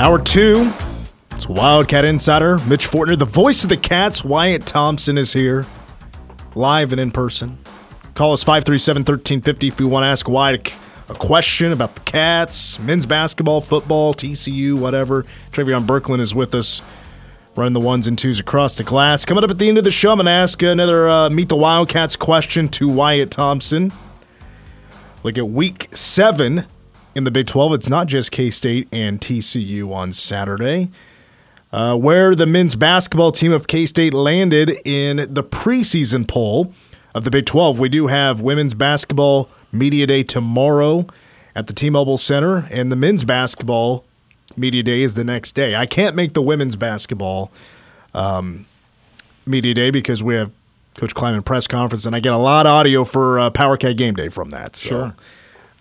Hour two. It's Wildcat Insider. Mitch Fortner, the voice of the Cats. Wyatt Thompson is here, live and in person. Call us 537 1350 if you want to ask Wyatt a question about the Cats, men's basketball, football, TCU, whatever. Travion Berkland is with us, running the ones and twos across the glass. Coming up at the end of the show, I'm going to ask another uh, Meet the Wildcats question to Wyatt Thompson. Look at week seven in the Big 12. It's not just K State and TCU on Saturday. Uh, where the men's basketball team of K State landed in the preseason poll of the Big 12. We do have women's basketball media day tomorrow at the T Mobile Center, and the men's basketball media day is the next day. I can't make the women's basketball um, media day because we have Coach Klieman press conference, and I get a lot of audio for uh, Power Cat game day from that. So. Sure.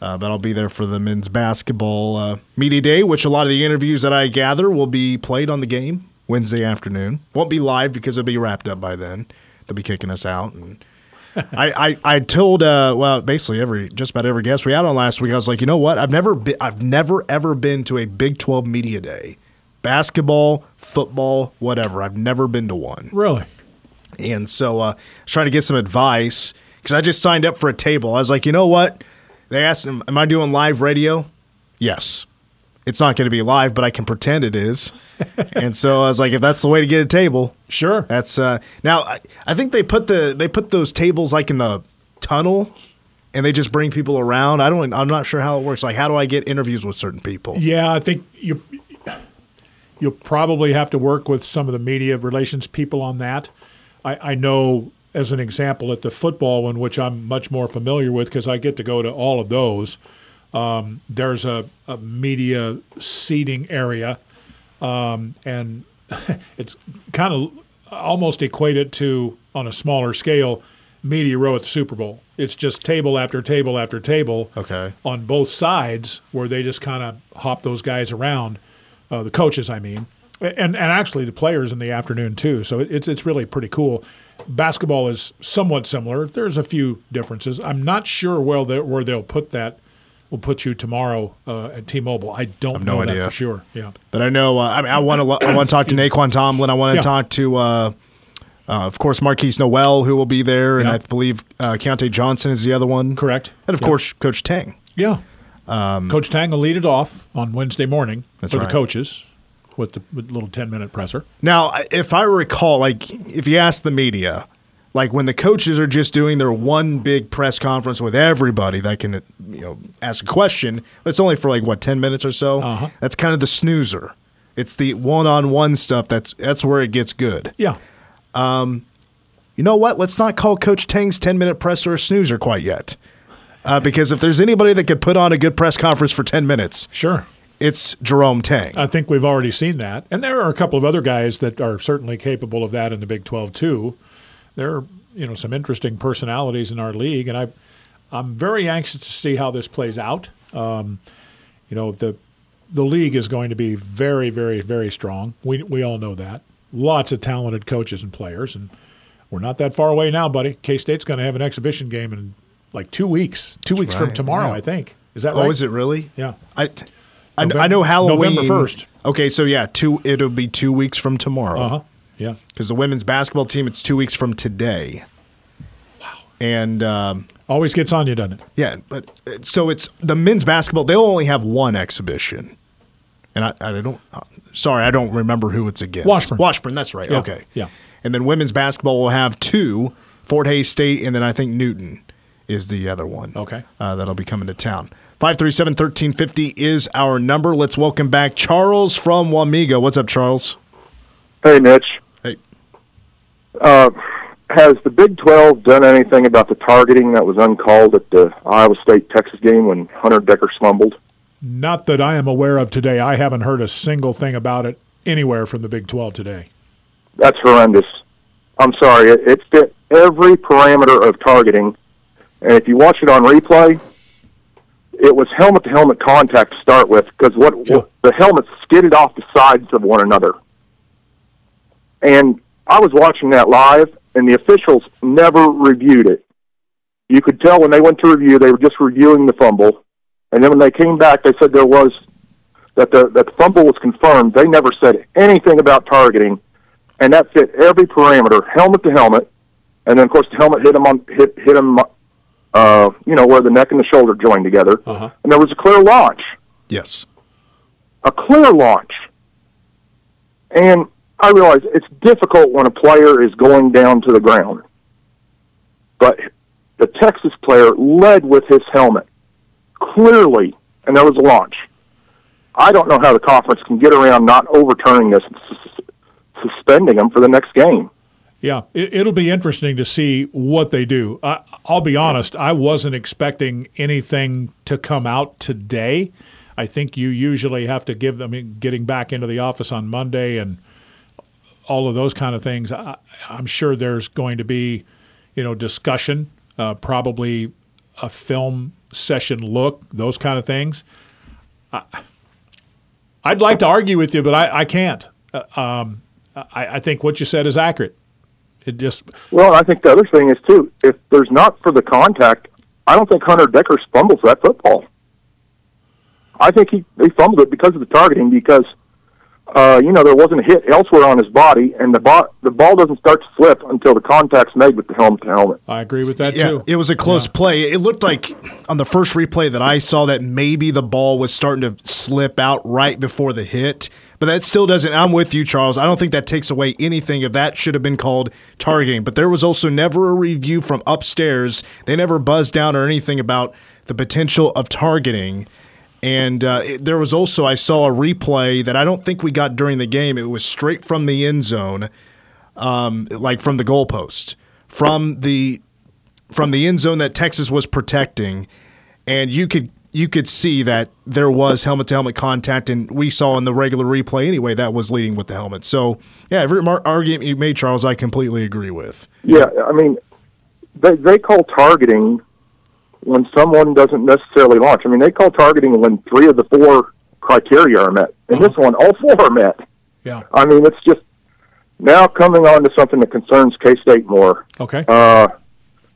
Uh, but I'll be there for the men's basketball uh, media day, which a lot of the interviews that I gather will be played on the game Wednesday afternoon. Won't be live because it'll be wrapped up by then. They'll be kicking us out. And I, I, I told uh, well basically every just about every guest we had on last week. I was like, you know what? I've never been, I've never ever been to a Big Twelve media day, basketball, football, whatever. I've never been to one. Really? And so uh, I was trying to get some advice because I just signed up for a table. I was like, you know what? They asked him, Am I doing live radio? Yes. It's not going to be live, but I can pretend it is. and so I was like, if that's the way to get a table, Sure. that's uh now I, I think they put the they put those tables like in the tunnel and they just bring people around. I don't I'm not sure how it works. Like how do I get interviews with certain people? Yeah, I think you you'll probably have to work with some of the media relations people on that. I, I know, as an example, at the football one, which I'm much more familiar with because I get to go to all of those. Um, there's a, a media seating area, um, and it's kind of almost equated to on a smaller scale media row at the Super Bowl. It's just table after table after table Okay. on both sides where they just kind of hop those guys around, uh, the coaches, I mean, and and actually the players in the afternoon too. So it, it's it's really pretty cool. Basketball is somewhat similar. There's a few differences. I'm not sure where they, where they'll put that. Will put you tomorrow uh, at T-Mobile. I don't no know that idea. for sure. Yeah. But I know uh, I mean I want to I want to talk to Nae'Qwan Tomlin. I want to Yeah. talk to uh, uh, of course Markquis Nowell who will be there, and. I believe uh, Keyontae Johnson is the other one. Correct. And of course Coach Tang. Yeah. Coach Tang will lead it off on Wednesday morning Um, for right. the coaches with the with little 10 minute presser. Now, if I recall, like if you ask the media, like when the coaches are just doing their one big press conference with everybody that can, you know, ask a question, it's only for like what ten minutes or so. Uh-huh. That's kind of the snoozer. It's the one-on-one stuff that's that's where it gets good. Yeah. You know what? Let's not call Coach Tang's ten-minute presser a snoozer quite yet, uh, because if there's anybody that could put on a good press conference for ten minutes, Sure. It's Jerome Tang. I think we've already seen that. And there are a couple of other guys that are certainly capable of that in the Big 12 too. There are, you know, some interesting personalities in our league and I I'm very anxious to see how this plays out. Um, you know, the the league is going to be very very very strong. We we all know that. Lots of talented coaches and players and we're not that far away now, buddy. K-State's going to have an exhibition game in like 2 weeks. 2 weeks from tomorrow, yeah. I think. Is that right? oh, is it really? Yeah. I, I, November- I know Halloween. November 1st. Okay, so yeah, two. It'll be two weeks from tomorrow. Uh-huh. Yeah. Because the women's basketball team, it's two weeks from today. Wow. And um, Always gets on you, doesn't it? yeah, but uh, so it's the men's basketball. They'll only have one exhibition, and I, I don't. uh, sorry, I don't remember who it's against. Washburn. Washburn. That's right. Yeah, Okay. yeah. And then women's basketball will have two: Fort Hays State, and then I think Newton is the other one. Okay. Uh, that'll be coming to town. 537 1350 is our number. Let's welcome back Charles from Wamego. What's up, Charles? Hey, Mitch. Hey. Uh, has the Big 12 done anything about the targeting that was uncalled at the Iowa State Texas game when Hunter Decker slumbled? Not that I am aware of today. I haven't heard a single thing about it anywhere from the Big 12 today. That's horrendous. I'm sorry. It, it fit every parameter of targeting. And if you watch it on replay, it was helmet to helmet contact to start with because what, Yeah. what the helmets skidded off the sides of one another. And I was watching that live, and the officials never reviewed it. You could tell when they went to review, they were just reviewing the fumble, and then when they came back, they said there was that the that the fumble was confirmed, they never said anything about targeting, and that fit every parameter, helmet to helmet, and then of course the helmet hit him on hit hit him, uh, you know where the neck and the shoulder joined together, Uh-huh. and there was a clear launch, Yes. a clear launch, and I realize it's difficult when a player is going down to the ground, but the Texas player led with his helmet clearly, and there was a launch. I don't know how the conference can get around not overturning this and suspending him for the next game. Yeah, it, it'll be interesting to see what they do. I, I'll be honest, I wasn't expecting anything to come out today. I think you usually have to give them I mean, getting back into the office on Monday and all of those kind of things. I, I'm sure there's going to be, you know, discussion, uh, probably a film session look, those kind of things. I, I'd like to argue with you, but I, I can't. Uh, um, I, I think what you said is accurate. It just Well, I think the other thing is too, if there's not for the contact, I don't think Hunter Decker fumbles that football. I think he they fumbled it because of the targeting because uh, you know there wasn't a hit elsewhere on his body, and the ball the ball doesn't start to slip until the contact's made with the helmet to helmet. I agree with that Yeah, too. it was a close play. It looked like on the first replay that I saw that maybe the ball was starting to slip out right before the hit. But that still doesn't. I'm with you, Charles. I don't think that takes away anything if that should have been called targeting. But there was also never a review from upstairs. They never buzzed down or anything about the potential of targeting. And uh, it, there was also, I saw a replay that I don't think we got during the game. It was straight from the end zone, um, like from the goalpost, from the from the end zone that Texas was protecting, and you could you could see that there was helmet to helmet contact, and we saw in the regular replay anyway that was leading with the helmet. So yeah, every mar- argument you made, Charles, I completely agree with. Yeah, I mean, they they call targeting when someone doesn't necessarily launch. I mean, they call targeting when three of the four criteria are met. In this one, all four are met. Yeah. I mean, it's just now coming on to something that concerns K State more. Okay. Uh,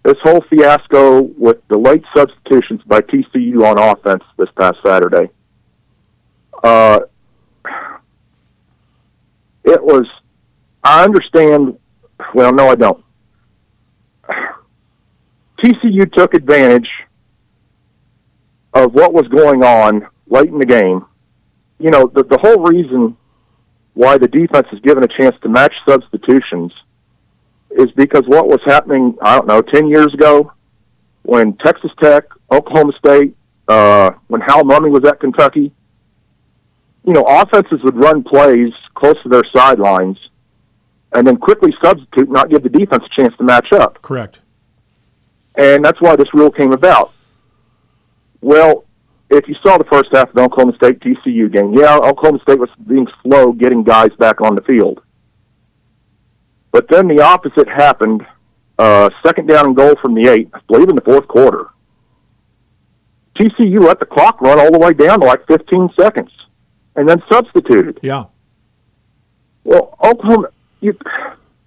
this whole fiasco with the late substitutions by TCU on offense this past Saturday. Uh, it was. I understand. Well, no, I don't. TCU took advantage of what was going on late in the game. You know, the the whole reason why the defense is given a chance to match substitutions is because what was happening, I don't know, 10 years ago when Texas Tech, Oklahoma State, uh, when Hal Mumme was at Kentucky, you know, offenses would run plays close to their sidelines and then quickly substitute, not give the defense a chance to match up. Correct. And that's why this rule came about. Well, if you saw the first half of the Oklahoma State TCU game, yeah, Oklahoma State was being slow getting guys back on the field. But then the opposite happened. Uh, second down and goal from the eight, I believe in the fourth quarter. TCU let the clock run all the way down to like 15 seconds, and then substituted. Yeah. Well, Oklahoma, you,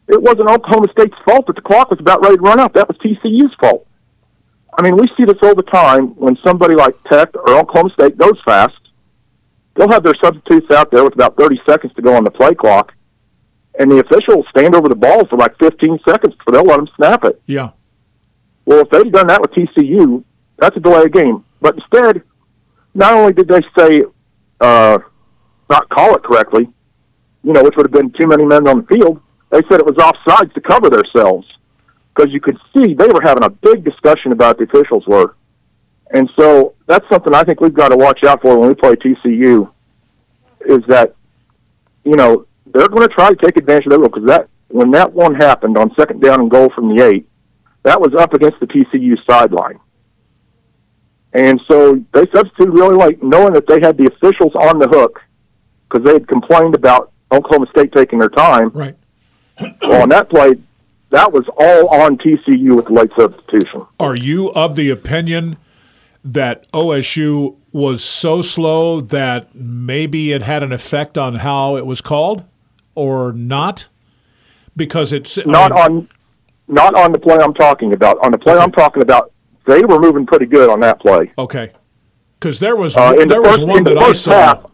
it wasn't Oklahoma State's fault that the clock was about ready to run out. That was TCU's fault. I mean, we see this all the time when somebody like Tech or Oklahoma State goes fast. They'll have their substitutes out there with about 30 seconds to go on the play clock, and the officials stand over the ball for like 15 seconds before they'll let them snap it. Yeah. Well, if they'd done that with TCU, that's a delay of game. But instead, not only did they say uh, not call it correctly, you know, which would have been too many men on the field, they said it was offsides to cover themselves because you could see they were having a big discussion about the officials were. And so that's something I think we've got to watch out for when we play TCU is that, you know, they're going to try to take advantage of that rule because that when that one happened on second down and goal from the eight, that was up against the TCU sideline. And so they substituted really late, knowing that they had the officials on the hook because they had complained about Oklahoma State taking their time. Right. Well, on that play, that was all on TCU with the late substitution. Are you of the opinion that OSU was so slow that maybe it had an effect on how it was called, or not? Because it's I Not mean, on, not on the play I'm talking about. On the play I'm talking about, they were moving pretty good on that play. Okay. Because there was Uh, in the there was first- one that I saw. half-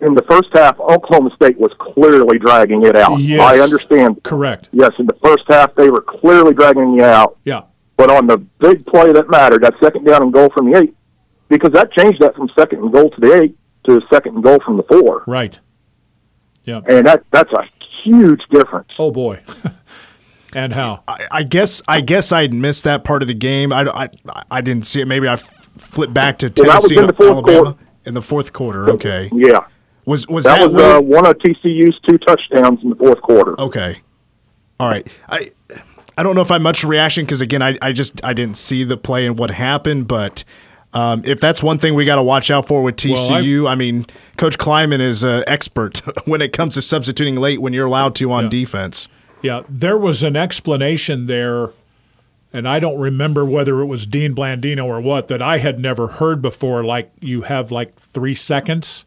in the first half, Oklahoma State was clearly dragging it out. Yes. I understand. Correct. Yes, in the first half, they were clearly dragging it out. Yeah. But on the big play that mattered, that second down and goal from the eight, because that changed that from second and goal to the eight to second and goal from the four, Right. Yeah. and that that's a huge difference. Oh boy. and how? I, I guess I guess I missed that part of the game. I, I, I didn't see it. Maybe I flipped back to Well, that was Tennessee, in the fourth Alabama quarter. in the fourth quarter. Okay, Yeah, was was that that, was uh, one of TCU's two touchdowns in the fourth quarter. Okay. All right. I I don't know if I had much reaction because again I, I just I didn't see the play and what happened, but um, if that's one thing we got to watch out for with Well, I- TCU, I, mean, Coach Klieman is an expert when it comes to substituting late when you're allowed to on Yeah. defense. Yeah, there was an explanation there, and I don't remember whether it was Dean Blandino or what that I had never heard before. Like you have like three seconds.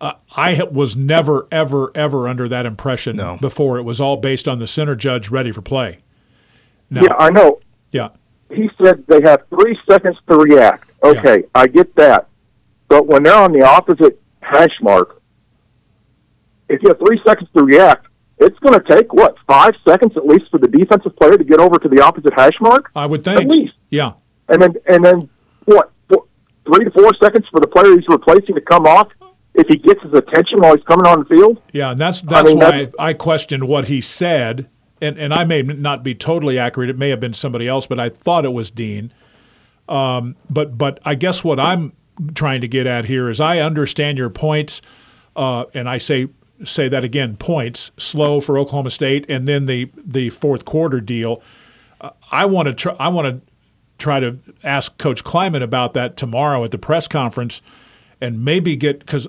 Uh, I was never, ever, ever under that impression No. before. It was all based on the center judge ready for play. Now, Yeah, I know. yeah, He said they have three seconds to react. Okay, I get that, but when they're on the opposite hash mark, if you have three seconds to react, it's going to take what five seconds at least for the defensive player to get over to the opposite hash mark, I would think. at least, Yeah, and then and then what? four- Three to four seconds for the player he's replacing to come off? If he gets his attention while he's coming on the field. yeah, and that's that's mean, why that's- I questioned what he said, and and I may not be totally accurate. It may have been somebody else, but I thought it was Dean. Um, but but I guess what I'm trying to get at here is I understand your points, uh, and I say say that again points slow for Oklahoma State, and then the the fourth quarter deal. Uh, I want to try. I want to try to ask Coach Klieman about that tomorrow at the press conference, and maybe get because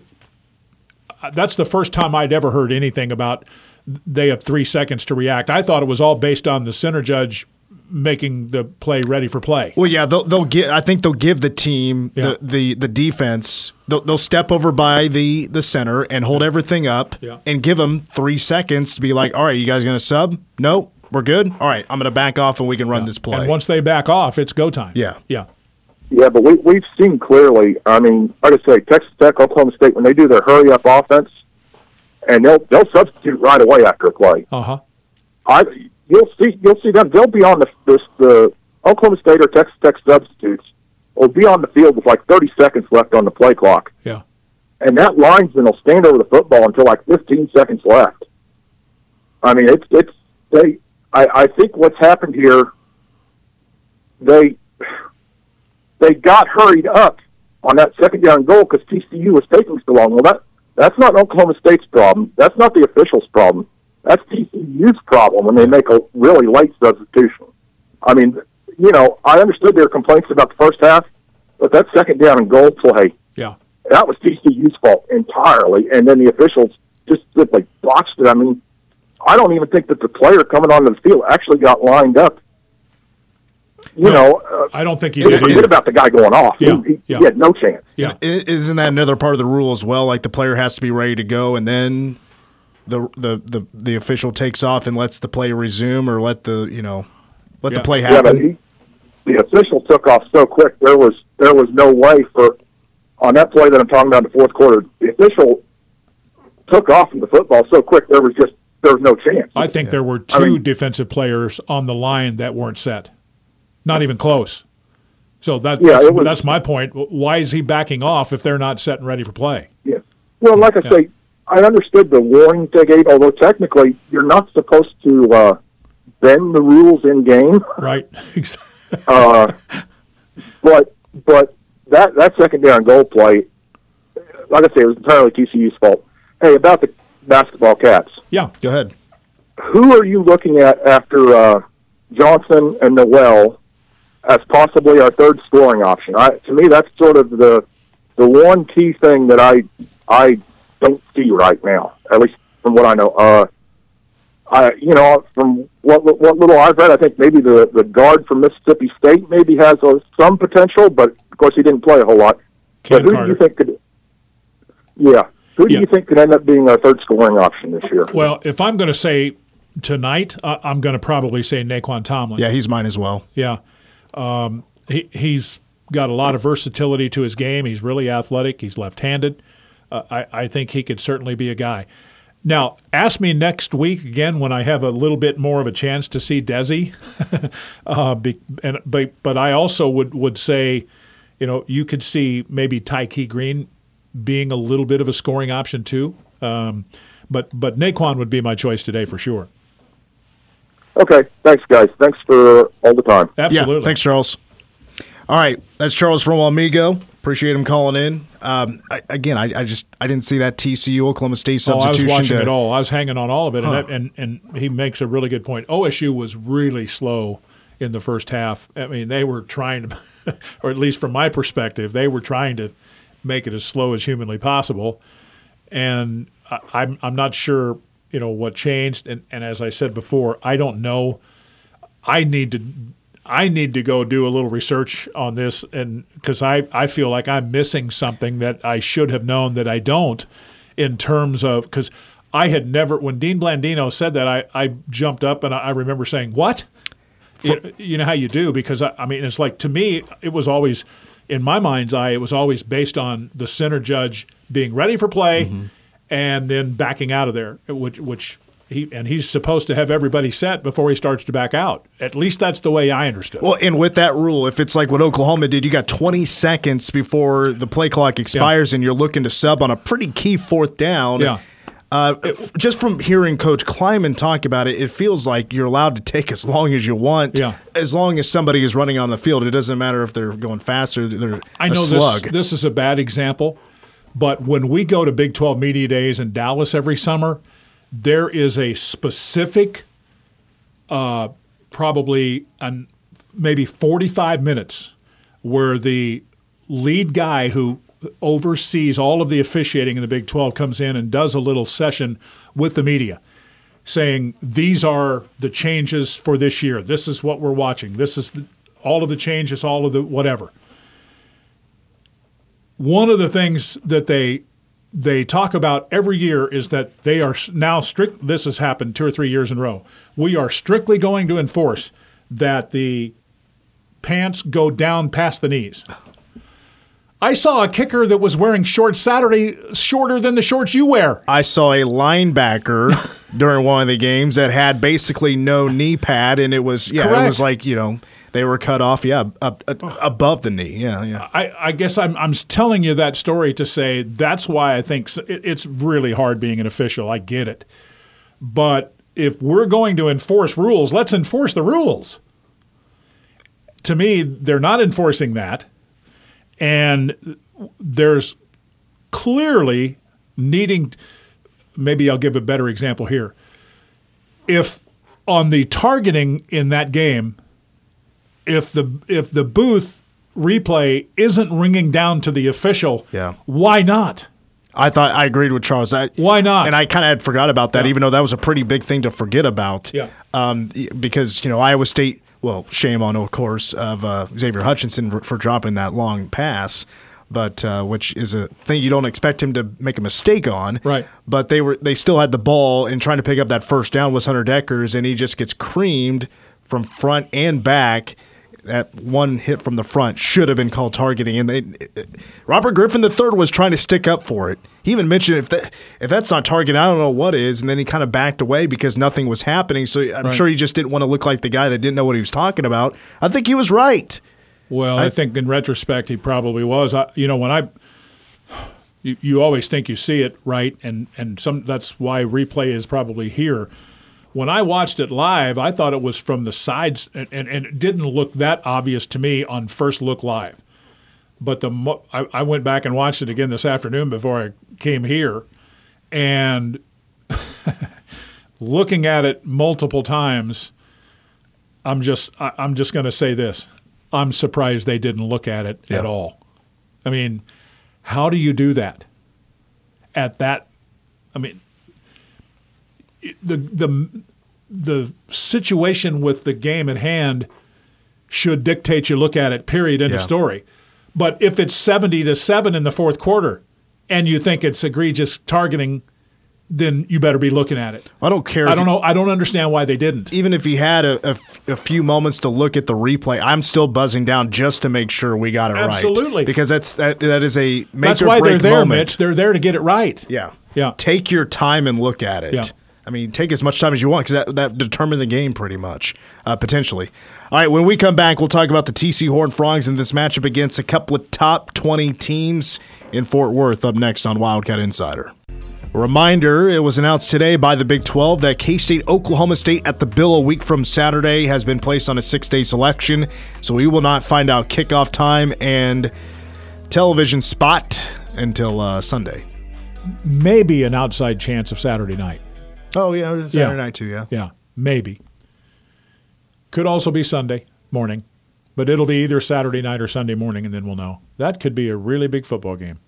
that's the first time I'd ever heard anything about they have three seconds to react. I thought it was all based on the center judge making the play ready for play. Well, yeah, they'll they'll give. I think they'll give the team Yeah. the, the the defense. They'll, they'll step over by the the center and hold everything up Yeah. and give them three seconds to be like, all right, you guys gonna sub? No, we're good. All right, I'm gonna back off and we can run this play. And once they back off, it's go time. Yeah. Yeah. Yeah, but we, we've seen clearly. I mean, like I say, Texas Tech, Oklahoma State, when they do their hurry up offense, and they'll they'll substitute right away after a play. Uh huh. I you'll see you'll see them. They'll be on the this, the Oklahoma State or Texas Tech substitutes will be on the field with like 30 seconds left on the play clock, Yeah. and that linesman will stand over the football until like 15 seconds left. I mean, it's it's they. I, I think what's happened here. They they got hurried up on that second down goal because TCU was taking so long. Well, that that's not Oklahoma State's problem. That's not the officials' problem. That's TCU's problem when they make a really late substitution. I mean, you know, I understood their complaints about the first half, but that second down and goal play Yeah. that was TCU's fault entirely, and then the officials just simply botched it. I mean, I don't even think that the player coming onto the field actually got lined up. You No, know, uh, I don't think he he did forget either. about the guy going off. Yeah, He, he, yeah. he had no chance. Yeah. I- Isn't that another part of the rule as well? Like the player has to be ready to go, and then the the the, the official takes off and lets the play resume, or let the you know let Yeah. the play Yeah, happen. he, the official took off so quick. There was there was no way for on that play that I'm talking about in the fourth quarter. The official took off from the football so quick. There was just there was no chance. I think there were I two mean- defensive players on the line that weren't set. Not even close. So that, Yeah, that's, was- that's my point. Why is he backing off if they're not set and ready for play? Yeah. Well, like I Yeah. say, I understood the warning they gave, although technically you're not supposed to uh, bend the rules in game. Right? Uh, but but that that second down goal play, like I say, it was entirely TCU's fault. Hey, about the basketball cats, yeah. Go ahead. who are you looking at after uh, Johnson and Nowell as possibly our third scoring option? I, to me, that's sort of the the one key thing that I I don't see right now, at least from what I know. Uh, I you know from what what little I've read, I think maybe the the guard from Mississippi State maybe has uh, some potential, but of course he didn't play a whole lot. Cam but who Carter. do you think could? Yeah, who do Yeah. you think could end up being our third scoring option this year? Well, if I'm going to say tonight, I I'm going to probably say Nae'Qwan Tomlin. Yeah, he's mine as well. Yeah. Um, he, he's got a lot of versatility to his game. He's really athletic. He's left handed. uh, I, I think he could certainly be a guy. Now, ask me next week again when I have a little bit more of a chance to see Desi. uh, be, and, but, but I also would, would say, you know, you could see maybe Tykei Greene being a little bit of a scoring option too. Um, but but Nae'Qwan would be my choice today for sure. Okay, thanks, guys. Thanks for all the time. Absolutely. Yeah, thanks, Charles. All right, that's Charles from Wamego. Appreciate him calling in. Um, I, again, I, I, just I didn't see that TCU Oklahoma State substitution. Oh, I was watching to, it all. I was hanging on all of it, huh. and, that, and and he makes a really good point. OSU was really slow in the first half. I mean, they were trying to, or at least from my perspective, they were trying to make it as slow as humanly possible. And I, I'm I'm not sure you know what changed. And, and as I said before, I don't know. I need to I need to go do a little research on this, and because I I feel like I'm missing something that I should have known that I don't, in terms of because I had never when Dean Blandino said that I I jumped up and I, I remember saying what. You, you know how you do because I, I mean it's like to me it was always in my mind's eye, it was always based on the center judge being ready for play mm-hmm. And then backing out of there, which which he and he's supposed to have everybody set before he starts to back out. At least that's the way I understood. Well, and with that rule, if it's like what Oklahoma did, you got 20 seconds before the play clock expires, yeah. and you're looking to sub on a pretty key fourth down. Yeah. Uh, just from hearing Coach Klieman talk about it, it feels like you're allowed to take as long as you want, yeah. as long as somebody is running on the field. It doesn't matter if they're going faster. They're I know this, this is a bad example, but when we go to Big 12 Media Days in Dallas every summer, there is a specific, uh, probably an, maybe 45 minutes where the lead guy who oversees all of the officiating in the Big 12 comes in and does a little session with the media saying these are the changes for this year. This is what we're watching. This is the, all of the changes, all of the whatever. One of the things that they they talk about every year is that they are now strict this has happened two or three years in a row. We are strictly going to enforce that the pants go down past the knees. I saw a kicker that was wearing shorts Saturday shorter than the shorts you wear. I saw a linebacker during one of the games that had basically no knee pad, and it was yeah, Correct. it was like you know they were cut off, yeah, up, above the knee, yeah, yeah. I, I guess I'm I'm telling you that story to say that's why I think it's really hard being an official. I get it, but if we're going to enforce rules, let's enforce the rules. To me, they're not enforcing that and there's clearly needing, maybe I'll give a better example here. If on the targeting in that game, if the if the booth replay isn't ringing down to the official, yeah. why not? I thought I agreed with Charles. I, Why not? And I kind of had forgot about that, Yeah. even though that was a pretty big thing to forget about. Yeah. Um, because you know Iowa State. Well, shame on, of course, of uh, Xavier Hutchinson for dropping that long pass, but uh, which is a thing you don't expect him to make a mistake on. Right. But they were they still had the ball and trying to pick up that first down was Hunter Dekkers, and he just gets creamed from front and back that one hit from the front should have been called targeting. And they, Robert Griffin III was trying to stick up for it. He even mentioned if that if that's not targeting, I don't know what is. And then he kind of backed away because nothing was happening. So I'm Right. sure he just didn't want to look like the guy that didn't know what he was talking about. I think he was right. Well, I, think in retrospect he probably was. I, you know, when I you, you always think you see it right, and and some that's why replay is probably here. When I watched it live, I thought it was from the sides, and, and, and it didn't look that obvious to me on first look live. But the I, I went back and watched it again this afternoon before I came here, and looking at it multiple times, I'm just I, I'm just going to say this: I'm surprised they didn't look at it Yeah. at all. I mean, how do you do that? At that, I mean, the the the situation with the game at hand should dictate you look at it. Period. End of story. But if it's seventy to seven in the fourth quarter, and you think it's egregious targeting, then you better be looking at it. I don't care. I don't know. I don't understand why they didn't. Even if he had a, a f- a few moments to look at the replay, I'm still buzzing down just to make sure we got it right. Absolutely. because that's that that is a make That's or why they're there, moment. Mitch. They're there to get it right. Yeah. Yeah. Take your time and look at it. Yeah. I mean, take as much time as you want because that, that determines the game pretty much, uh, potentially. All right, when we come back, we'll talk about the TC Horn Frogs and this matchup against a couple of top 20 teams in Fort Worth up next on Wildcat Insider. Reminder it was announced today by the Big 12 that K State Oklahoma State at the Bill a week from Saturday has been placed on a six day selection, so we will not find out kickoff time and television spot until uh, Sunday. Maybe an outside chance of Saturday night. Oh, yeah, Saturday Yeah. night too, yeah. Yeah, maybe. Could also be Sunday morning, but it'll be either Saturday night or Sunday morning, and then we'll know. That could be a really big football game.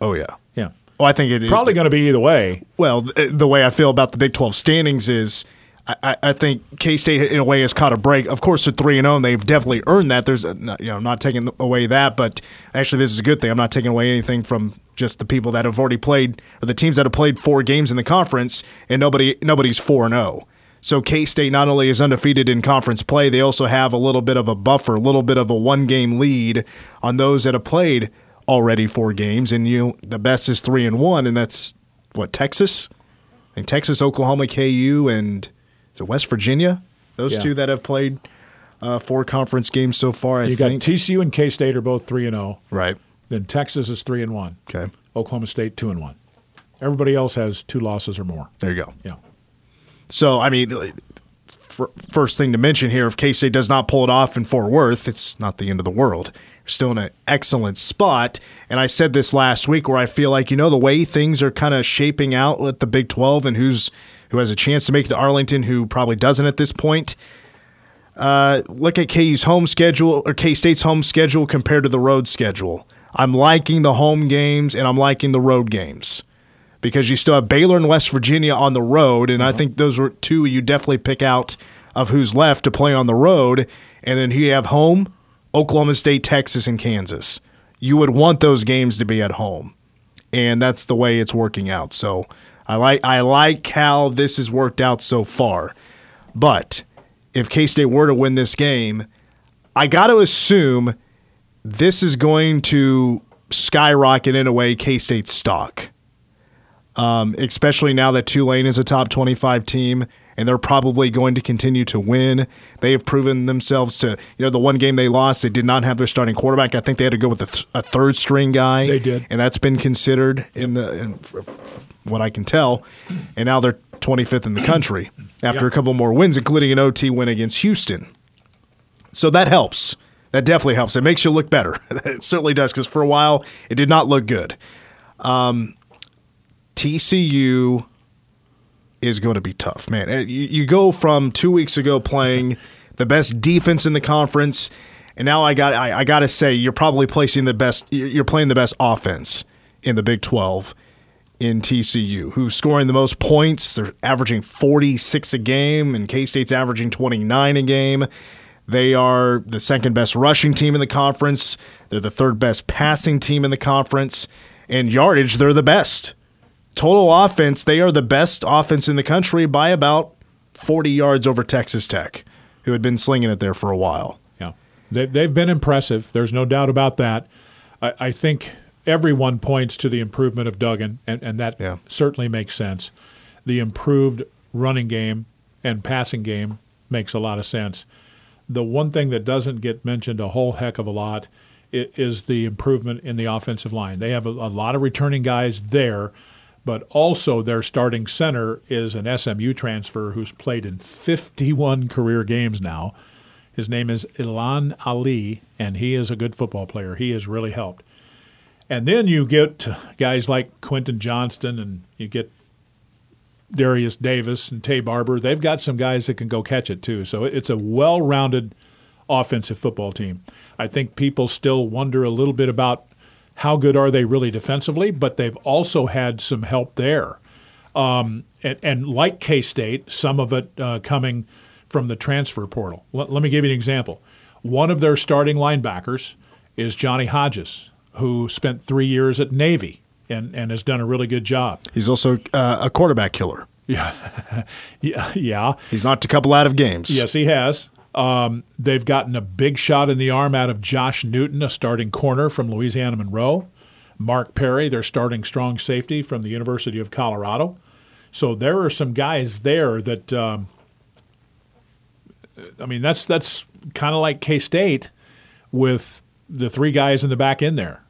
Oh, yeah. Yeah. Well, I think it Probably going to be either way. Well, eh, the way I feel about the Big 12 standings is I, I- think K State, in a way, has caught a break. Of course, they're 3 and 0, and they've definitely earned that. There's, uh, a, you know, I'm not taking away that, but actually, this is a good thing. I'm not taking away anything from just the people that have already played, or the teams that have played four games in the conference, and nobody nobody's 4 and 0. So K State not only is undefeated in conference play, they also have a little bit of a buffer, a little bit of a one game lead on those that have played already four games. And you, the best is three and one, and that's what Texas, and Texas, Oklahoma, KU, and is it West Virginia? Those Yeah. two that have played uh, four conference games so far. I You got. TCU and K State are both three and zero. right. Then Texas is three and one. Okay. Oklahoma State two and one. Everybody else has two losses or more. There you go. Yeah. So, I mean, fir- first thing to mention here if K State does not pull it off in Fort Worth, it's not the end of the world. You're still in an excellent spot. And I said this last week where I feel like, you know, the way things are kind of shaping out with the Big 12 and who's who has a chance to make it to Arlington, who probably doesn't at this point. Uh, look at KU's home schedule or K State's home schedule compared to the road schedule. I'm liking the home games and I'm liking the road games because you still have Baylor and West Virginia on the road, and I uh-huh. think those are two you definitely pick out of who's left to play on the road. And then you have home, Oklahoma State, Texas, and Kansas. You would want those games to be at home, and that's the way it's working out. So I like I like how this has worked out so far. But if K State were to win this game, I got to assume this is going to skyrocket in a way K State's stock um, especially now that Tulane is a top 25 team and they're probably going to continue to win. They have proven themselves to, you know, the one game they lost, they did not have their starting quarterback. I think they had to go with a, th- a third string guy. They did. And that's been considered in the, in, f- f- what I can tell. And now they're 25th in the country after Yep. a couple more wins, including an OT win against Houston. So that helps. That definitely helps. It makes you look better. it certainly does, because for a while it did not look good. Um, TCU is going to be tough, man. Uh, You, you go from two weeks ago playing the best defense in the conference, and now I got I, I got to say you're probably placing the best. You're you're playing the best offense in the Big Twelve in TCU, who's scoring the most points. They're averaging 46 a game, and K State's averaging 29 a game. They are the second best rushing team in the conference. They're the third best passing team in the conference. And yardage, they're the best. Total offense, they are the best offense in the country by about 40 yards over Texas Tech, who had been slinging it there for a while. Yeah, they, they've been impressive. There's no doubt about that. I, I think everyone points to the improvement of Duggan, and, and that Yeah. certainly makes sense. The improved running game and passing game makes a lot of sense. The one thing that doesn't get mentioned a whole heck of a lot is the improvement in the offensive line. They have a, a lot of returning guys there, but also their starting center is an SMU transfer who's played in 51 career games now. His name is Alan Ali, and he is a good football player. He has really helped. And then you get guys like Quentin Johnston, and you get Derius Davis and Taye Barber. They've got some guys that can go catch it too. So it's a well-rounded offensive football team. I think people still wonder a little bit about how good are they really defensively, but they've also had some help there. Um, and, and like K State, some of it uh, coming from the transfer portal. Let, let me give you an example. One of their starting linebackers is Johnny Hodges, who spent three years at Navy and and has done a really good job. He's also uh, a quarterback killer. Yeah, yeah, yeah. He's knocked a couple out of games. Yes, he has. Um, they've gotten a big shot in the arm out of Josh Newton, a starting corner from Louisiana Monroe. Mark Perry, their starting strong safety from the University of Colorado. So there are some guys there that, um, I mean, that's that's kind of like K State with the three guys in the back end there.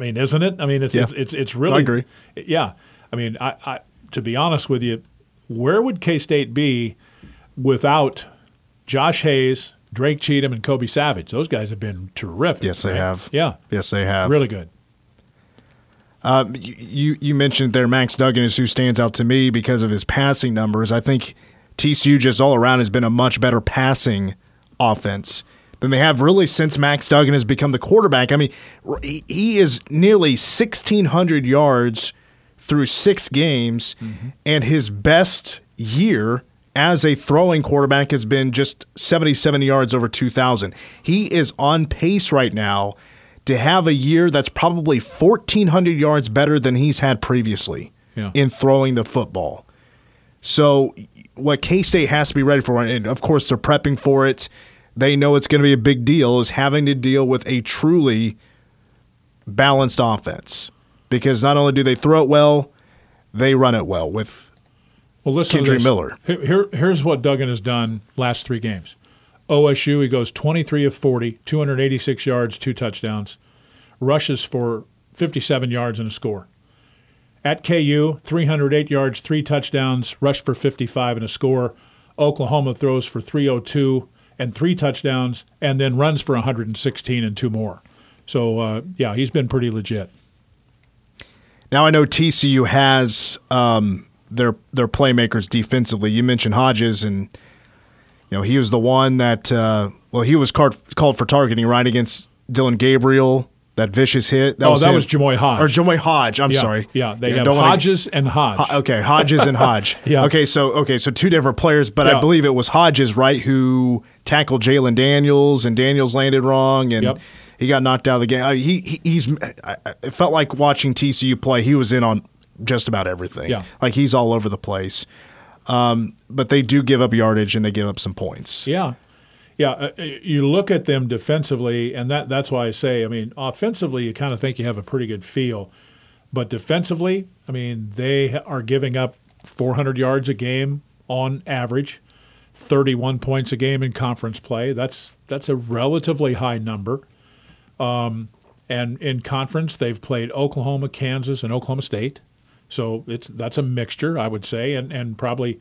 I mean, isn't it? I mean, it's Yeah. it's, it's it's really. I agree. Yeah, I mean, I, I to be honest with you, where would K State be without Josh Hayes, Drake Cheatum, and Kobe Savage? Those guys have been terrific. Yes, they have. Yeah, Yes, they have. really good. Um, you- you you mentioned there Max Duggan is who stands out to me because of his passing numbers. I think TCU just all around has been a much better passing offense than they have really since Max Duggan has become the quarterback. I mean, he is nearly 1,600 yards through six games, mm-hmm. and his best year as a throwing quarterback has been just 77 yards over 2,000. He is on pace right now to have a year that's probably 1,400 yards better than he's had previously Yeah. in throwing the football. So, what K State has to be ready for, and of course they're prepping for it, they know it's going to be a big deal, is having to deal with a truly balanced offense. Because not only do they throw it well, they run it well with Well, listen Kendre. Miller. Here, here- here's what Duggan has done last three games. OSU, he goes 23 of 40, 286 yards, two touchdowns, rushes for 57 yards and a score. At KU, 308 yards, three touchdowns, rushed for 55 and a score. Oklahoma throws for 302 and three touchdowns, and then runs for 116 and two more. So, uh, yeah, he's been pretty legit. Now I know TCU has um, their their playmakers defensively. You mentioned Hodges, and you know he was the one that uh, well he was called called for targeting right against Dillon Gabriel. That vicious hit. That Oh, was that him. was Jamoi Hodge. Or Jamoi Hodge. I'm yeah, sorry. Yeah, they have don't wanna- Hodges and Hodge. Ho- okay, Hodges and Hodge. Yeah. Okay, so okay, so two different players, but Yeah. I believe it was Hodges, right, who tackled Jalon Daniels, and Daniels landed wrong, and Yep. he got knocked out of the game. I, he, he he's. I- it felt like watching TCU play. He was in on just about everything. Yeah. like he's all over the place. Um, but they do give up yardage and they give up some points. Yeah, yeah. Uh, uh, you look at them defensively, and that that's why I say, I mean, offensively, you kind of think you have a pretty good feel, but defensively, I mean, they are giving up 400 yards a game on average, 31 points a game in conference play. That's that's a relatively high number. Um, and in conference, they've played Oklahoma, Kansas, and Oklahoma State. So it's that's a mixture, I would say, and and probably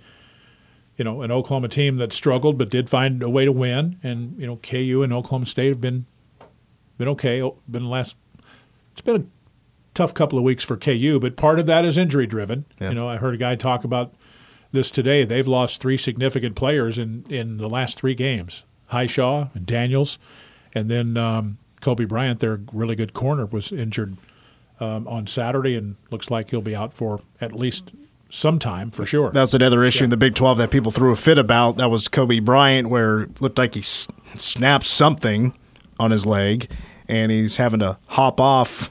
you know, an Oklahoma team that struggled but did find a way to win. And you know, KU and Oklahoma State have been been okay. Oh, Been the last. It's been a tough couple of weeks for KU, but part of that is injury driven. Yeah. You know, I heard a guy talk about this today. They've lost three significant players in in the last three games: Hishaw and Daniels, and then um, Cobee Bryant, their really good corner, was injured um, on Saturday, and looks like he'll be out for at least some time for sure. That's another issue in the Big 12 that people threw a fit about. That was Cobee Bryant, where it looked like he s- snapped something on his leg, and he's having to hop off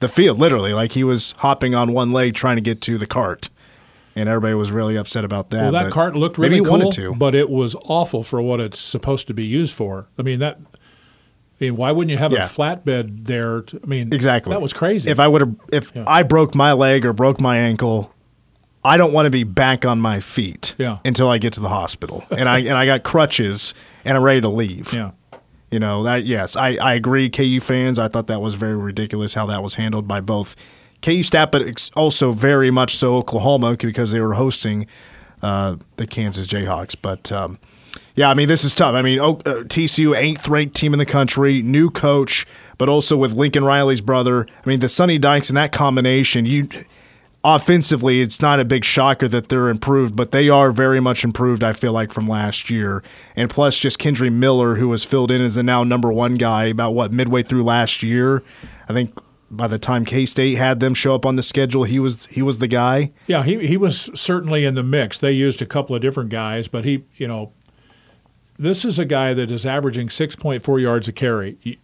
the field, literally. Like he was hopping on one leg trying to get to the cart. And everybody was really upset about that. Well, that cart looked maybe really he cool, to. but it was awful for what it's supposed to be used for. I mean that. I mean, why wouldn't you have Yeah. a flatbed there? To, I mean, Exactly. That was crazy. If I would have, if Yeah. I broke my leg or broke my ankle, I don't want to be back on my feet Yeah. until I get to the hospital, and I and I got crutches and I'm ready to leave. yeah, You know that yes, I, I agree. KU fans, I thought that was very ridiculous how that was handled by both KU staff, but also very much so Oklahoma because they were hosting uh, the Kansas Jayhawks. But um, yeah, I mean this is tough. I mean uh, TCU eighth ranked team in the country, new coach, but also with Lincoln Riley's brother. I mean the Sonny Dykes and that combination, you. Offensively, it's not a big shocker that they're improved, but they are very much improved, I feel like, from last year. And plus, just Kendre Miller, who was filled in as the now number one guy about what, midway through last year. I think by the time K State had them show up on the schedule, he was he was the guy. yeah. He he was certainly in the mix. They used a couple of different guys, but he, you know, this is a guy that is averaging six point four yards a carry.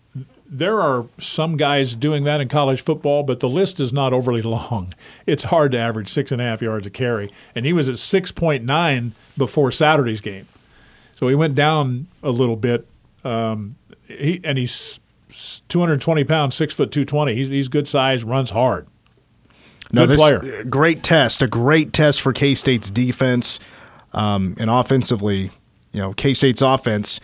He- there are some guys doing that in college football, but the list is not overly long. It's hard to average six and a half yards a carry, and he was at 6.9 before Saturday's game. So he went down a little bit. Um, he and he's 220 pounds, six foot 220. He's, he's good size, runs hard. No, Good this player. great test, a great test for K State's defense um, and offensively. You know, K State's offense.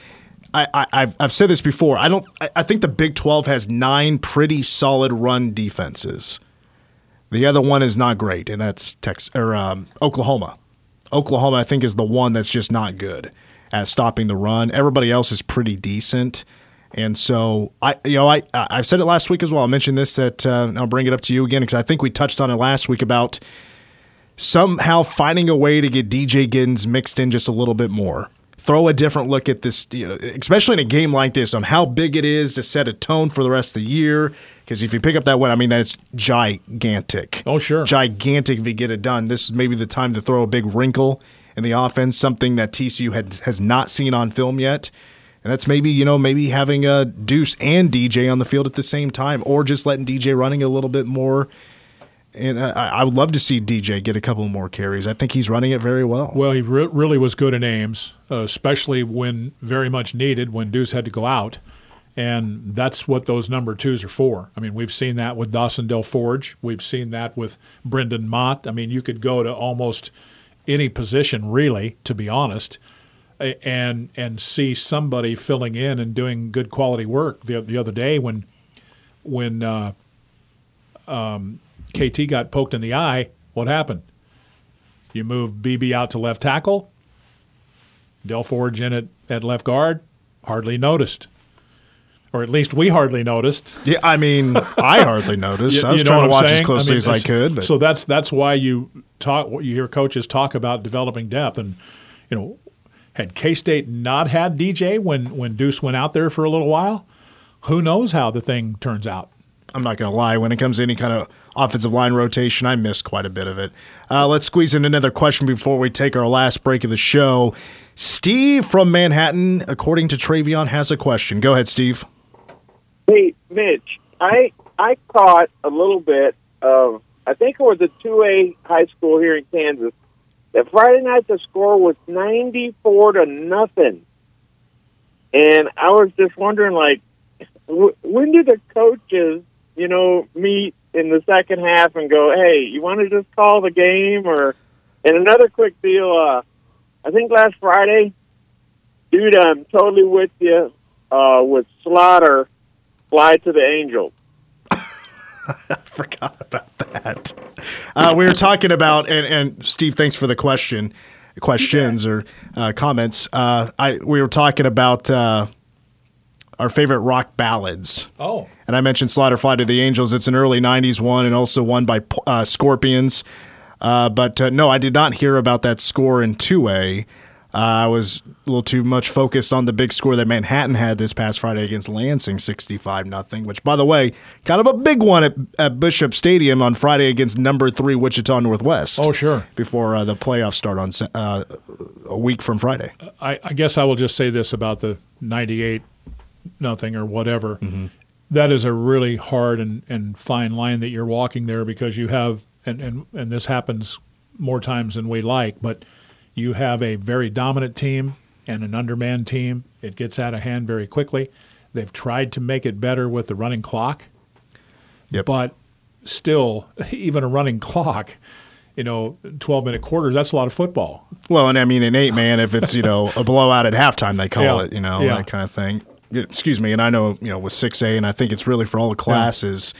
I, I've I've said this before. I don't. I, I think the Big Twelve has nine pretty solid run defenses. The other one is not great, and that's Texas or um, Oklahoma. Oklahoma, I think, is the one that's just not good at stopping the run. Everybody else is pretty decent. And so I, you know, I I've said it last week as well. I mentioned this that uh, I'll bring it up to you again because I think we touched on it last week about somehow finding a way to get DJ Giddens mixed in just a little bit more. Throw a different look at this, you know, especially in a game like this, on how big it is to set a tone for the rest of the year. Because if you pick up that win, I mean, that's gigantic. Oh, sure. Gigantic if you get it done. This is maybe the time to throw a big wrinkle in the offense, something that TCU had, has not seen on film yet. And that's maybe, you know, maybe having a Deuce and DJ on the field at the same time, or just letting DJ running a little bit more. And I, I would love to see DJ get a couple more carries. I think he's running it very well. Well, he re- really was good in Ames, uh, especially when very much needed, when Deuce had to go out. And that's what those number twos are for. I mean, we've seen that with Dawson Del Forge. We've seen that with Brendan Mott. I mean, you could go to almost any position, really, to be honest, and and see somebody filling in and doing good quality work. The, the other day when when uh, um, KT got poked in the eye, what happened? You move BB out to left tackle. Del Forge in at, at left guard. Hardly noticed. Or at least we hardly noticed. Yeah, I mean, I hardly noticed. You- I was trying to watch as saying? closely mean, as I could. But So that's that's why you talk. You hear coaches talk about developing depth, and you know, had K State not had DJ when when Deuce went out there for a little while, who knows how the thing turns out. I'm not going to lie. When it comes to any kind of offensive line rotation, I missed quite a bit of it. Uh, let's squeeze in another question before we take our last break of the show. Steve from Manhattan, according to Travion, has a question. Go ahead, Steve. Hey, Mitch, I I caught a little bit of I think it was a two A high school here in Kansas. That Friday night the score was ninety four to nothing, and I was just wondering, like, when do the coaches, you know, meet in the second half and go, "Hey, you want to just call the game?" Or, and another quick deal. Uh, I think last Friday, dude, I'm totally with you. Uh, with Slaughter fly to the Angels. Forgot about that. Uh, we were talking about, and, and Steve, thanks for the question, questions or uh, comments. Uh, I we were talking about uh, our favorite rock ballads. Oh, And I mentioned Slaughter Fly to the Angels. It's an early 90s one and also one by uh, Scorpions. Uh, but uh, no, I did not hear about that score in 2A. Uh, I was a little too much focused on the big score that Manhattan had this past Friday against Lansing, 65 nothing. which, by the way, kind of a big one at, at Bishop Stadium on Friday against number three Wichita Northwest. Oh, sure. Before uh, the playoffs start on uh, a week from Friday. I, I guess I will just say this about the 98 nothing or whatever. Mm-hmm. That is a really hard and, and fine line that you're walking there because you have, and, and, and this happens more times than we like, but you have a very dominant team and an undermanned team. It gets out of hand very quickly. They've tried to make it better with the running clock, Yep. but still, even a running clock, you know, 12 minute quarters, that's a lot of football. Well, and I mean, an eight man, if it's you know a blowout at halftime, they call Yeah. it, you know, Yeah. that kind of thing. Yeah, Excuse me, and I know you know with six A, and I think it's really for all the classes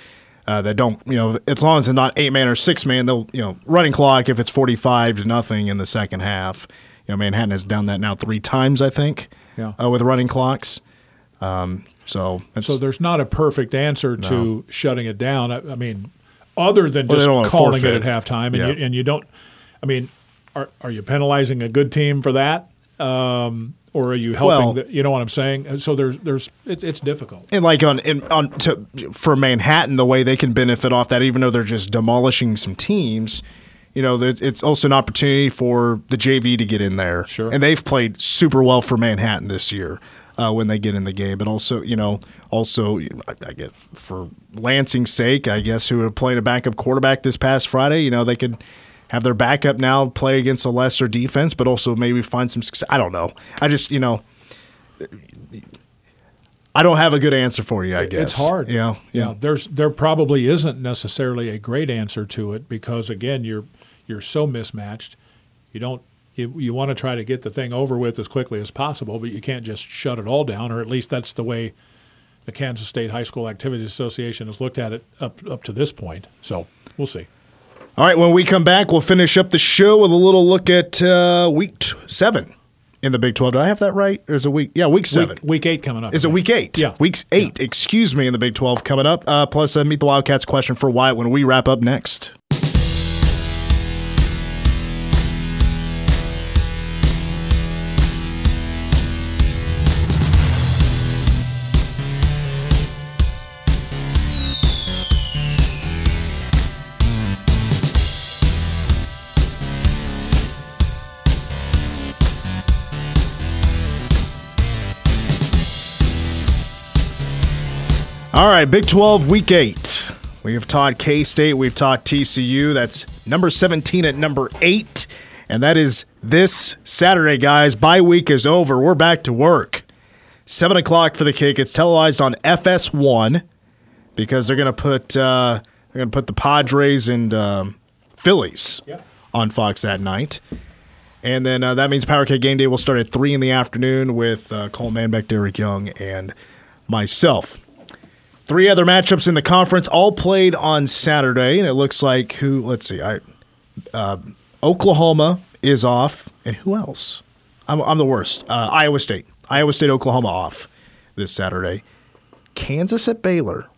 uh, that don't, you know, as long as it's not eight man or six man, they'll you know running clock if it's forty five to nothing in the second half. You know, Manhattan has done that now three times, I think, Yeah. uh, with running clocks. Um, so So there's not a perfect answer to shutting it down. I, I mean, other than just don't calling it at halftime, and, Yeah. you, and you don't. I mean, are are you penalizing a good team for that, um, or are you helping? Well- the, you know what I'm saying? So there's there's it's it's difficult. And like on in, on to, for Manhattan, the way they can benefit off that, even though they're just demolishing some teams, you know, it's also an opportunity for the JV to get in there. Sure. And they've played super well for Manhattan this year. uh, when they get in the game. But also, you know, also I, I get for Lansing's sake, I guess who are playing a backup quarterback this past Friday, you know, they could have their backup now play against a lesser defense, but also maybe find some success. I don't know. I just, you know, I don't have a good answer for you. I guess It's hard. You know, yeah. There's there probably isn't necessarily a great answer to it because again, you're you're so mismatched. You don't you, you want to try to get the thing over with as quickly as possible, but you can't just shut it all down, or at least that's the way the Kansas State High School Activities Association has looked at it up up to this point. So we'll see. All right, when we come back, we'll finish up the show with a little look at uh, week t- seven in the Big 12. Do I have that right? Or is it week? Yeah, week seven. Week, week eight coming up. Is it week eight? Yeah. Week eight, excuse me, in the Big 12 coming up. Uh, plus, uh, Meet the Wildcats question for Wyatt when we wrap up next. All right, Big 12, week eight. We have taught K State, we've taught TCU. That's number 17 at number eight. And that is this Saturday, guys. Bye week is over. We're back to work. 7 o'clock for the kick. It's televised on FS1 because they're going to put uh, they're going to put the Padres and um, Phillies Yeah. on Fox that night. And then uh, that means Power K Game Day will start at 3 in the afternoon with uh, Cole Manbeck, Derek Young, and myself. Three other matchups in the conference, all played on Saturday, and it looks like who? Let's see. I uh, Oklahoma is off, and who else? I'm, I'm the worst. Uh, Iowa State, Iowa State, Oklahoma off this Saturday. Kansas at Baylor.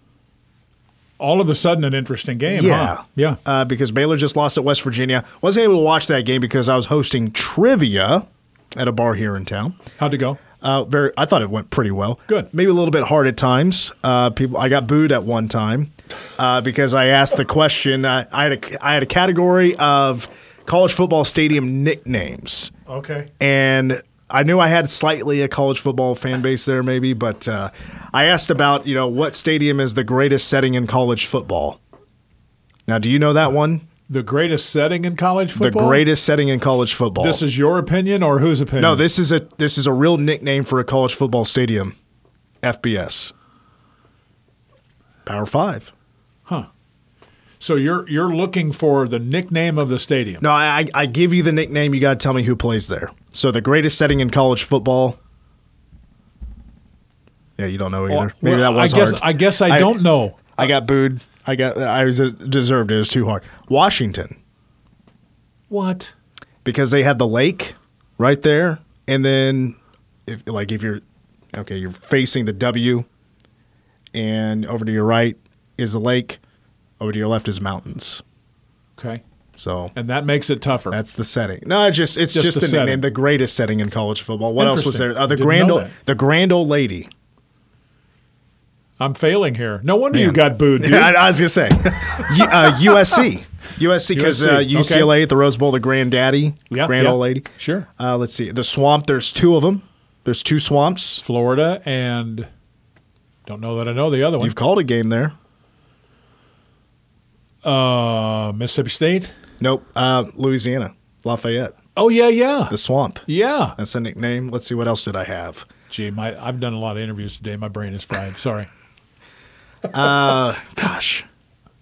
All of a sudden, an interesting game. Yeah, huh? yeah. Uh, because Baylor just lost at West Virginia. wasn't able to watch that game because I was hosting trivia at a bar here in town. How'd it go? Uh, very, I thought it went pretty well. Good. Maybe a little bit hard at times. Uh, people, I got booed at one time uh, because I asked the question. Uh, I had a, I had a category of college football stadium nicknames, Okay. and I knew I had slightly a college football fan base there, maybe, but uh, I asked about you know what stadium is the greatest setting in college football. Now, do you know that one? The greatest setting in college football. The greatest setting in college football. This is your opinion or whose opinion? no, this is a this is a real nickname for a college football stadium. FBS. Power Five. Huh. So you're you're looking for the nickname of the stadium. No, I I- I give you the nickname. You got to tell me who plays there. So the greatest setting in college football. Yeah, you don't know either. Well, Maybe that was I guess hard. I guess I, don't know. I got booed. I got. I deserved it. It was too hard. Washington. What? because they have the lake right there, and then if like if you're okay, you're facing the W, and over to your right is the lake, over to your left is mountains. Okay. So And that makes it tougher. that's the setting. No, it's just it's Just just, the the, setting. the greatest setting in college football. What else was there? Uh, the grand old, the grand old lady. I'm failing here. No wonder you got booed, dude. I, I was gonna say U- uh, USC, USC because uh, UCLA at the Rose Bowl, the granddaddy, Yeah, grand yeah. old lady. Sure. Uh, let's see. The swamp. There's two of them. There's two swamps. Florida and don't know that I know the other one. You've called a game there. Uh, Mississippi State. Nope. Uh, Louisiana, Lafayette, Oh yeah, yeah, the swamp. yeah. That's a nickname. Let's see what else did I have. Gee, my I've done a lot of interviews today. My brain is fried. Sorry. Gosh.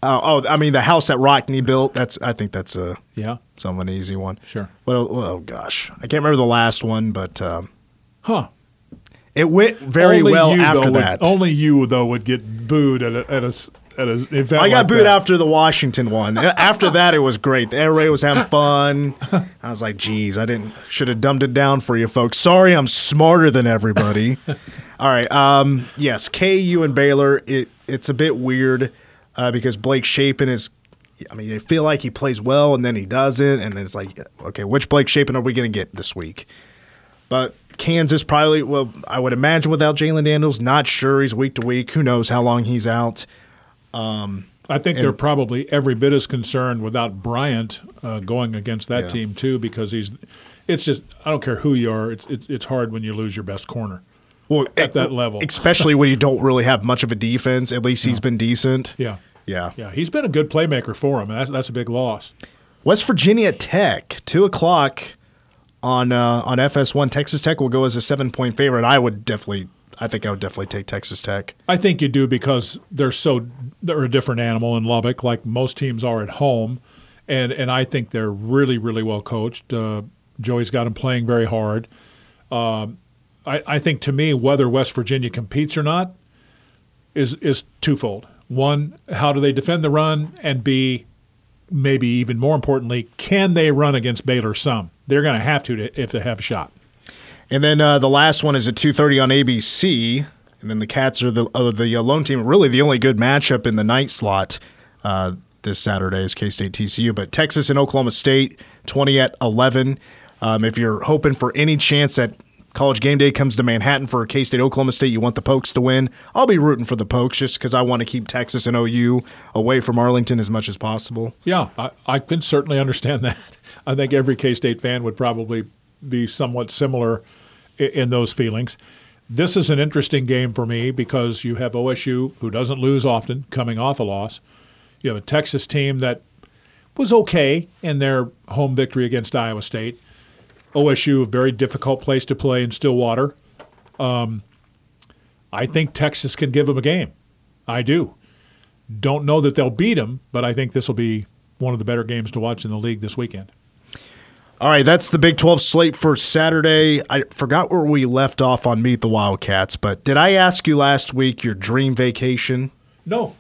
Oh, oh, I mean the house that Rockne built. That's. I think that's a Yeah. some of an easy one. Sure. Well, oh gosh, I can't remember the last one, but um, Huh. it went very only well you, after though, that. Would, only you though would get booed at a at a s- at a event. I got like booed that. after the Washington one. after that, it was great. The Everybody was having fun. I was like, "Geez, I didn't should have dumbed it down for you folks. Sorry, I'm smarter than everybody." All right. Um, yes, KU and Baylor. It it's a bit weird uh, because Blake Shapen is. I mean, you feel like he plays well and then he doesn't, and then it's like, okay, which Blake Shapen are we going to get this week? But Kansas probably, well, I would imagine without Jalon Daniels, not sure. He's week to week. Who knows how long he's out? I think they're probably every bit as concerned without Bryant uh, going against that Yeah. team too, because he's. It's just I don't care who you are. It's it's, it's hard when you lose your best corner. Well, at that level. especially when you don't really have much of a defense. At least he's been decent. Yeah. Yeah. Yeah, he's been a good playmaker for him. That's that's a big loss. West Virginia Tech, two o'clock on uh, on FS1. Texas Tech will go as a seven point favorite. I would definitely, I think I would definitely take Texas Tech. I think you do because they're so they're a different animal in Lubbock, like most teams are at home, and and I think they're really really well coached. Uh, Joey's got them playing very hard. Um, I, I think to me whether West Virginia competes or not is is twofold. One, how do they defend the run, and B, maybe even more importantly, can they run against Baylor some? They're going to have to if they have a shot. And then uh, the last one is at two thirty on ABC. And then the Cats are the uh, the uh, lone team. Really, the only good matchup in the night slot uh, this Saturday is K State TCU. But Texas and Oklahoma State, twenty at eleven. Um, if you're hoping for any chance that College Game Day comes to Manhattan for K State Oklahoma State, you want the Pokes to win. I'll be rooting for the Pokes just because I want to keep Texas and OU away from Arlington as much as possible. Yeah, I, I can certainly understand that. I think every K State fan would probably be somewhat similar in, in those feelings. This is an interesting game for me because you have OSU, who doesn't lose often, coming off a loss. You have a Texas team that was okay in their home victory against Iowa State. OSU, a very difficult place to play in Stillwater. Um, I think Texas can give them a game. I do. Don't know that they'll beat them, but I think this will be one of the better games to watch in the league this weekend. All right, that's the Big 12 slate for Saturday. I forgot where we left off on Meet the Wildcats, but did I ask you last week your dream vacation? No.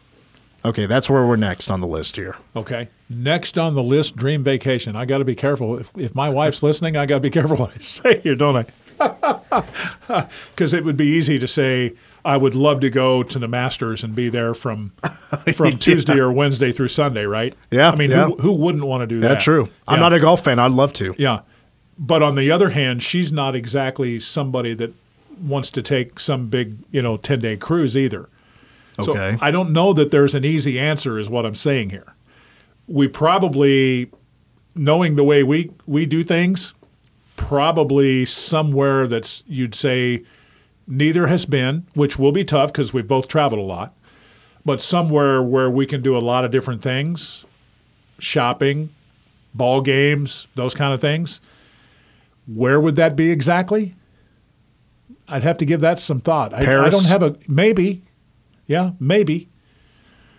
Okay, that's where we're next on the list here. Okay. Next on the list, dream vacation. I got to be careful. If, if my wife's listening, I got to be careful what I say here, don't I? Because it would be easy to say I would love to go to the Masters and be there from from Tuesday or Wednesday through Sunday, right? Yeah, I mean, yeah. who, who wouldn't want to do that? That's true. I'm not a golf fan. I'd love to. Yeah. But on the other hand, she's not exactly somebody that wants to take some big, you know, 10 day cruise either. So I don't know that there's an easy answer, is what I'm saying here. We probably, knowing the way we, we do things, probably somewhere that's, you'd say, neither has been, which will be tough because we've both traveled a lot, but somewhere where we can do a lot of different things shopping, ball games, those kind of things. Where would that be exactly? I'd have to give that some thought. I, I don't have a maybe. Yeah, maybe.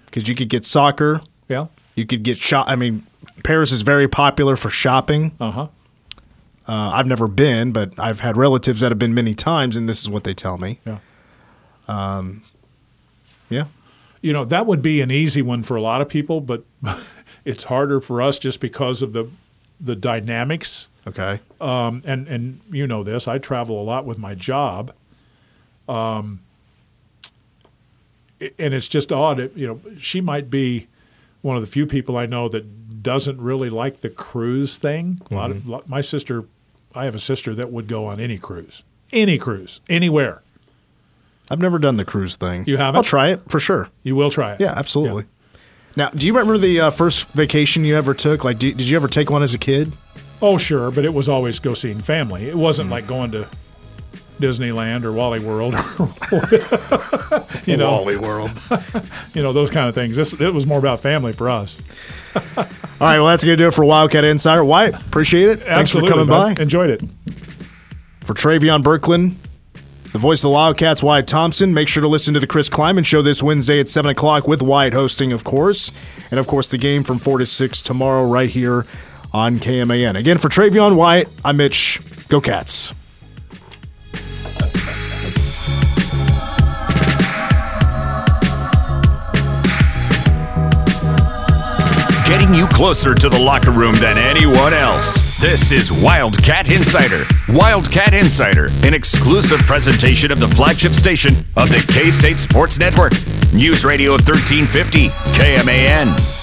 Because you could get soccer, Yeah. you could get shop. I mean, Paris is very popular for shopping. Uh huh. Uh, I've never been, but I've had relatives that have been many times, and this is what they tell me. Yeah. Um, Yeah. You know that would be an easy one for a lot of people, but it's harder for us just because of the the dynamics. Okay. Um, and and you know this, I travel a lot with my job. Um, and it's just odd. It, you know, she might be one of the few people I know that doesn't really like the cruise thing. A lot of lot- my sister, I have a sister that would go on any cruise, any cruise, anywhere. I've never done the cruise thing. You haven't? I'll try it for sure. You will try it. Yeah, absolutely. Now, do you remember the uh, first vacation you ever took? Like, do, did you ever take one as a kid? Oh, sure, but it was always go seeing family. It wasn't like going to Disneyland or Wally World, you know, Wally World. you know those kind of things. This it was more about family for us. All right, well, that's going to do it for Wildcat Insider. Wyatt, appreciate it. Thanks Absolutely, for coming bud. by. Enjoyed it. For Travion Berkland, the voice of the Wildcats, Wyatt Thompson. Make sure to listen to the Chris Klieman Show this Wednesday at 7 o'clock with Wyatt hosting, of course. And, of course, the game from 4 to 6 tomorrow right here on KMAN. Again, for Travion Wyatt, I'm Mitch. Go Cats. Getting you closer to the locker room than anyone else. This is Wildcat Insider. Wildcat Insider, an exclusive presentation of the flagship station of the K State Sports Network. News Radio 1350, KMAN.